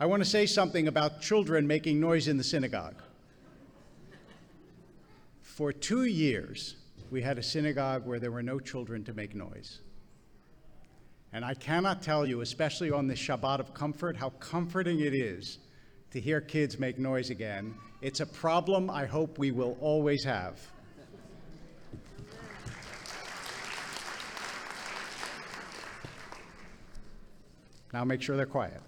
I want to say something about children making noise in the synagogue. For two years, we had a synagogue where there were no children to make noise. And I cannot tell you, especially on this Shabbat of comfort, how comforting it is to hear kids make noise again. It's a problem I hope we will always have. Now make sure they're quiet.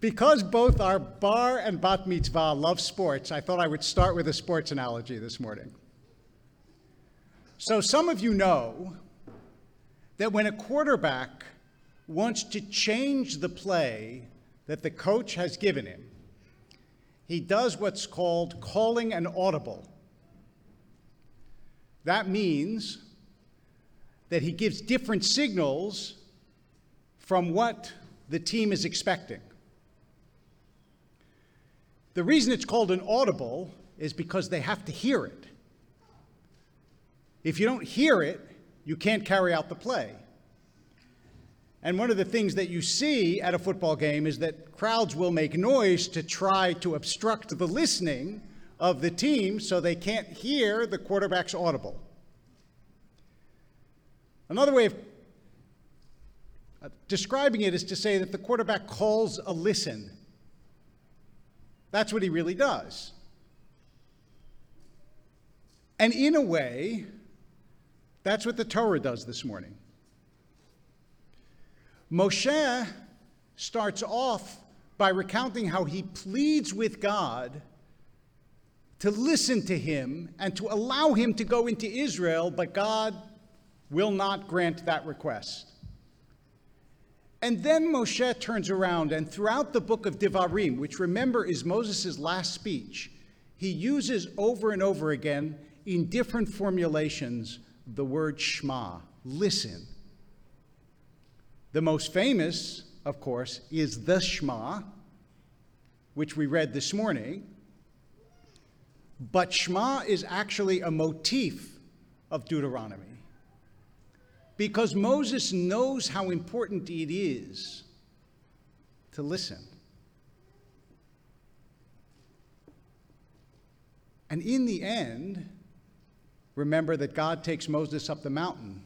Because both our bar and bat mitzvah love sports, I thought I would start with a sports analogy this morning. So, some of you know that when a quarterback wants to change the play that the coach has given him, he does what's called calling an audible. That means that he gives different signals from what the team is expecting. The reason it's called an audible is because they have to hear it. If you don't hear it, you can't carry out the play. And one of the things that you see at a football game is that crowds will make noise to try to obstruct the listening of the team so they can't hear the quarterback's audible. Another way of uh, describing it is to say that the quarterback calls a listen that's what he really does. And in a way, that's what the Torah does this morning. Moshe starts off by recounting how he pleads with God to listen to him and to allow him to go into Israel, but God will not grant that request. And then Moshe turns around, and throughout the book of Devarim, which remember is Moses' last speech, he uses over and over again in different formulations the word Shema, listen. The most famous, of course, is the Shema, which we read this morning. But Shema is actually a motif of Deuteronomy because Moses knows how important it is to listen. And in the end, remember that God takes Moses up the mountain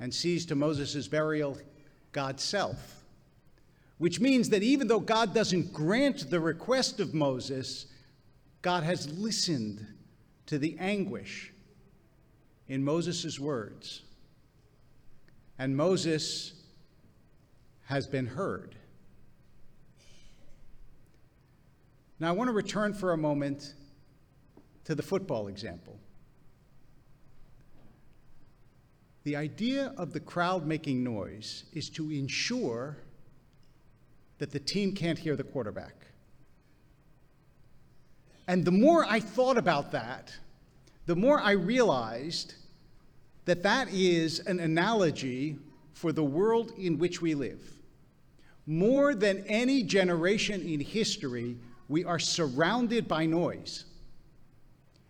and sees to Moses' burial God's self. Which means that even though God doesn't grant the request of Moses, God has listened to the anguish in Moses' words and Moses has been heard. Now, I want to return for a moment to the football example. The idea of the crowd making noise is to ensure that the team can't hear the quarterback. And the more I thought about that, the more I realized that that is an analogy for the world in which we live. More than any generation in history, we are surrounded by noise.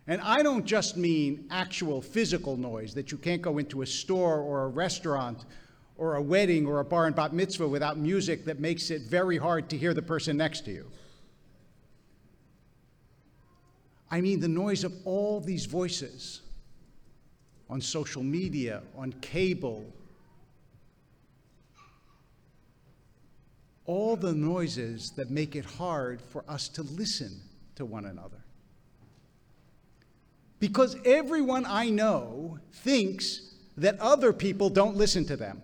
And I don't just mean actual physical noise that you can't go into a store or a restaurant or a wedding or a bar and bat mitzvah without music that makes it very hard to hear the person next to you. I mean the noise of all these voices on social media, on cable. All the noises that make it hard for us to listen to one another. Because everyone I know thinks that other people don't listen to them.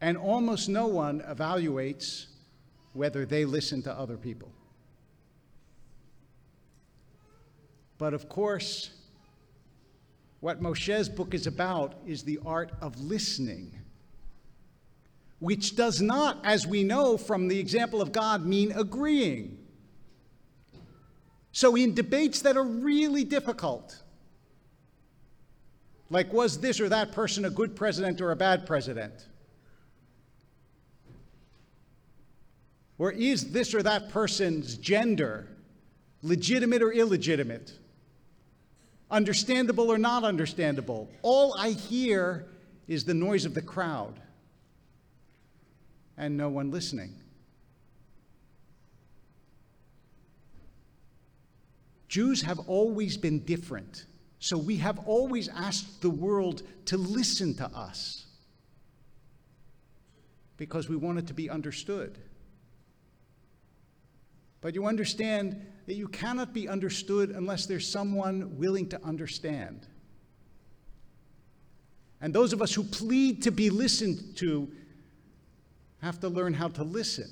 And almost no one evaluates whether they listen to other people. But of course, what Moshe's book is about is the art of listening, which does not, as we know from the example of God, mean agreeing. So, in debates that are really difficult, like was this or that person a good president or a bad president? Or is this or that person's gender legitimate or illegitimate? Understandable or not understandable. All I hear is the noise of the crowd and no one listening. Jews have always been different, so we have always asked the world to listen to us because we want it to be understood. But you understand that you cannot be understood unless there's someone willing to understand. And those of us who plead to be listened to have to learn how to listen.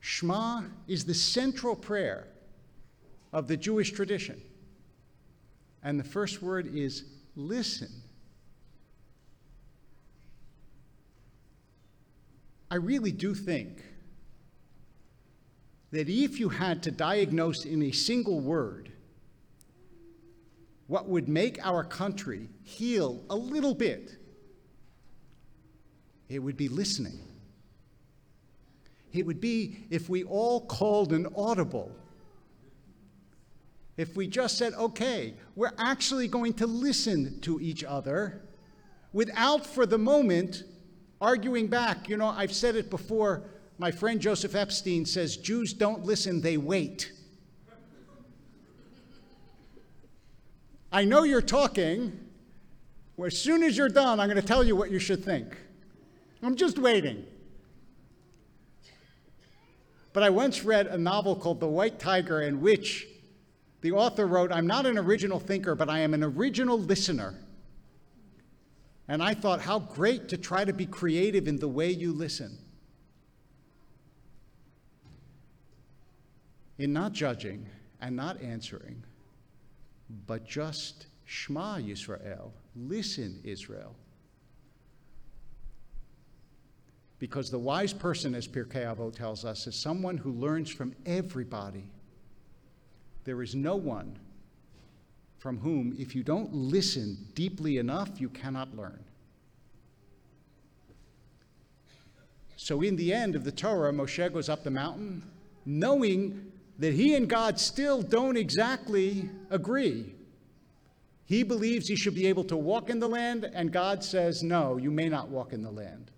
Shema is the central prayer of the Jewish tradition. And the first word is listen. I really do think that if you had to diagnose in a single word what would make our country heal a little bit, it would be listening. It would be if we all called an audible. If we just said, okay, we're actually going to listen to each other without, for the moment, arguing back. You know, I've said it before. My friend Joseph Epstein says Jews don't listen, they wait. I know you're talking. Well, as soon as you're done, I'm going to tell you what you should think. I'm just waiting. But I once read a novel called The White Tiger, in which the author wrote, I'm not an original thinker, but I am an original listener. And I thought, how great to try to be creative in the way you listen. In not judging and not answering, but just Shema Yisrael, listen, Israel. Because the wise person, as Pirkei Avot tells us, is someone who learns from everybody. There is no one from whom, if you don't listen deeply enough, you cannot learn. So, in the end of the Torah, Moshe goes up the mountain knowing that he and God still don't exactly agree. He believes he should be able to walk in the land, and God says, No, you may not walk in the land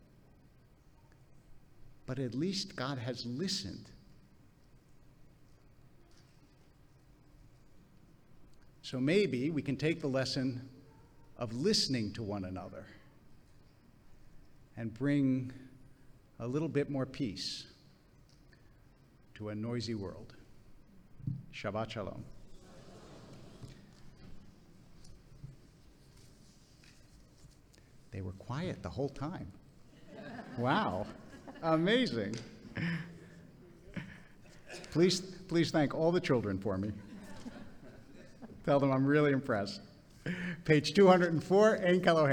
but at least God has listened. So maybe we can take the lesson of listening to one another and bring a little bit more peace to a noisy world. Shabbat Shalom. They were quiet the whole time. Wow. Amazing. Please, please thank all the children for me. Tell them I'm really impressed. Page 204, Ein Keloheinu.